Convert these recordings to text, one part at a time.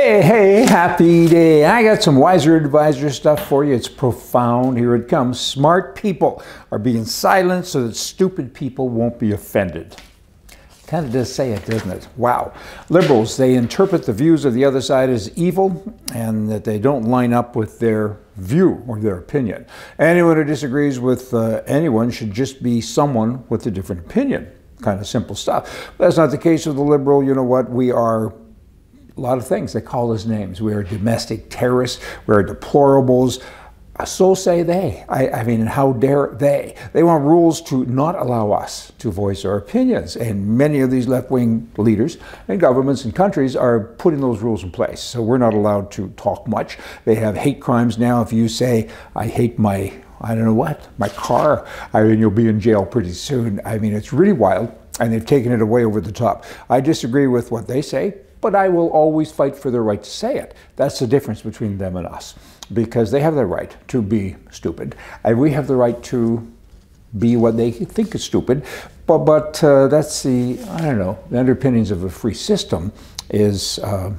Hey, hey, happy day. I got some wiser advisor stuff for you. It's profound. Here it comes. Smart people are being silenced so that stupid people won't be offended. Kind of does say it, doesn't it? Wow. Liberals, they interpret the views of the other side as evil and that they don't line up with their view or their opinion. Anyone who disagrees with uh, anyone should just be someone with a different opinion. Kind of simple stuff. But that's not the case with the liberal. You know what? We are a lot of things. They call us names. We are domestic terrorists. We are deplorables. Uh, so say they. I, I, mean, how dare they? They want rules to not allow us to voice our opinions. And many of these left wing leaders and governments and countries are putting those rules in place. So we're not allowed to talk much. They have hate crimes now. If you say, I hate my, I don't know what, my car, I mean, you'll be in jail pretty soon. I mean, it's really wild. And they've taken it away over the top. I disagree with what they say but I will always fight for their right to say it. That's the difference between them and us, because they have the right to be stupid, and we have the right to be what they think is stupid. But, but uh, that's the, I don't know, the underpinnings of a free system is uh,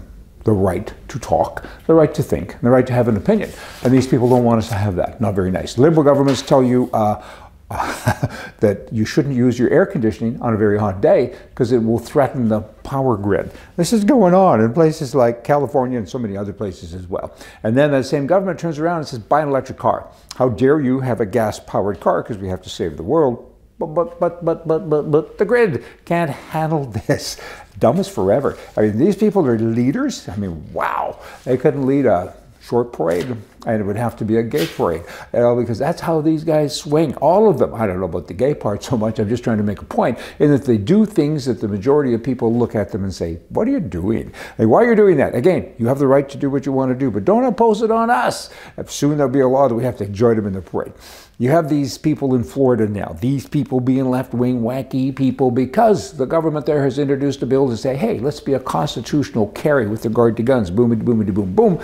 the right to talk, the right to think, the right to have an opinion. And these people don't want us to have that. Not very nice. Liberal governments tell you, uh, that you shouldn't use your air conditioning on a very hot day because it will threaten the power grid. This is going on in places like California and so many other places as well. And then that same government turns around and says, buy an electric car. How dare you have a gas powered car because we have to save the world. But, but, but, but, but, but, but the grid can't handle this. Dumb as forever. I mean, these people are leaders. I mean, wow. They couldn't lead a short parade, and it would have to be a gay parade, you know, because that's how these guys swing. All of them. I don't know about the gay part so much. I'm just trying to make a point in that they do things that the majority of people look at them and say, "What are you doing? Like, why are you doing that?" Again, you have the right to do what you want to do, but don't impose it on us. Soon there'll be a law that we have to join them in the parade. You have these people in Florida now, these people being left wing, wacky people, because the government there has introduced a bill to say, hey, let's be a constitutional carry with regard to guns. Boom boom, boom, boom, boom.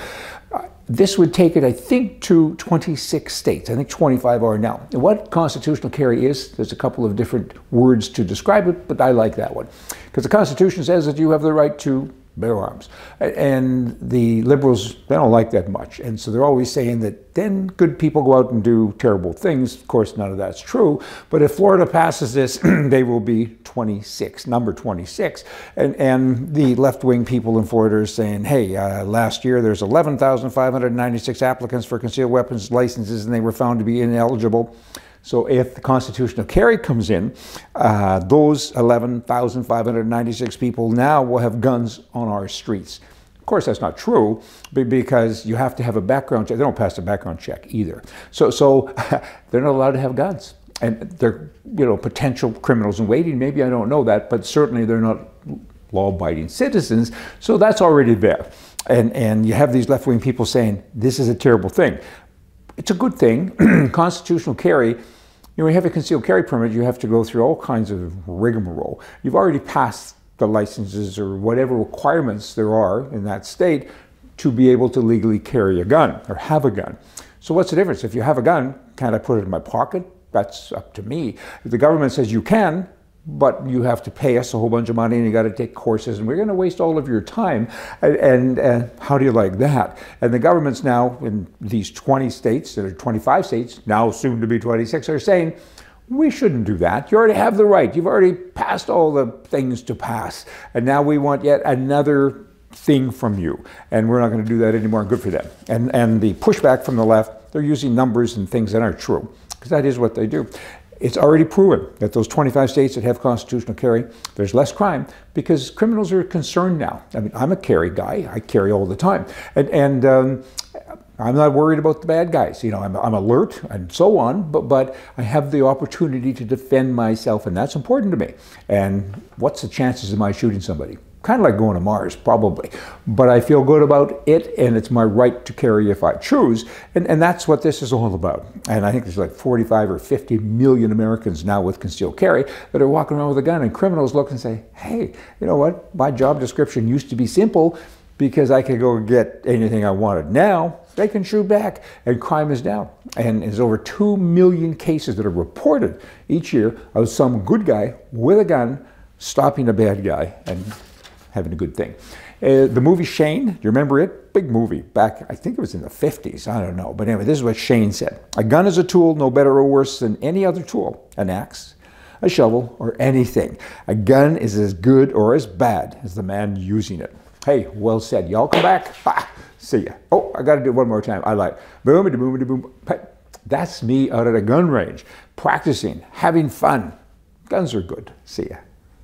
This would take it, I think, to 26 states. I think 25 are now. And what constitutional carry is, there's a couple of different words to describe it, but I like that one. Because the Constitution says that you have the right to bear arms. And the liberals, they don't like that much. And so they're always saying that then good people go out and do terrible things. Of course, none of that's true. But if Florida passes this, they will be 26, number 26. And, and the left wing people in Florida are saying, hey, uh, last year there's 11,596 applicants for concealed weapons licenses and they were found to be ineligible. So if the constitutional carry comes in, uh, those 11,596 people now will have guns on our streets. Of course, that's not true because you have to have a background check. They don't pass a background check either. So, so they're not allowed to have guns. And they're, you know, potential criminals in waiting. Maybe I don't know that, but certainly they're not law-abiding citizens. So that's already there. And, and you have these left-wing people saying, this is a terrible thing. It's a good thing. Constitutional carry you know, when you have a concealed carry permit, you have to go through all kinds of rigmarole. You've already passed the licenses or whatever requirements there are in that state to be able to legally carry a gun or have a gun. So what's the difference? If you have a gun, can I put it in my pocket? That's up to me. If the government says you can, but you have to pay us a whole bunch of money and you got to take courses and we're going to waste all of your time. And, and, and, how do you like that? And the governments now in these 20 states that are 25 states now soon to be 26 are saying we shouldn't do that. You already have the right. You've already passed all the things to pass. And now we want yet another thing from you. And we're not going to do that anymore. Good for them. And and the pushback from the left they're using numbers and things that aren't true because that is what they do it's already proven that those 25 states that have constitutional carry, there's less crime because criminals are concerned now. I mean, I'm a carry guy. I carry all the time. And, and um, I'm not worried about the bad guys. You know, I'm, I'm alert and so on, but, but I have the opportunity to defend myself, and that's important to me. And what's the chances of my shooting somebody? Kind of like going to Mars, probably. But I feel good about it, and it's my right to carry if I choose. And, and that's what this is all about. And I think there's like 45 or 50 million Americans now with concealed carry that are walking around with a gun, and criminals look and say, hey, you know what? My job description used to be simple because I could go get anything I wanted. Now, they can shoot back, and crime is down. And there's over 2 million cases that are reported each year of some good guy with a gun stopping a bad guy and having a good thing. Uh, the movie Shane, do you remember it? Big movie back, I think it was in the 50s, I don't know. But anyway, this is what Shane said. A gun is a tool no better or worse than any other tool. An axe, a shovel, or anything. A gun is as good or as bad as the man using it. Hey, well said. Y'all come back. Ha, see ya. Oh, I got to do it one more time. I like boom, boom, boom, boom. That's me out at a gun range, practicing, having fun. Guns are good. See ya.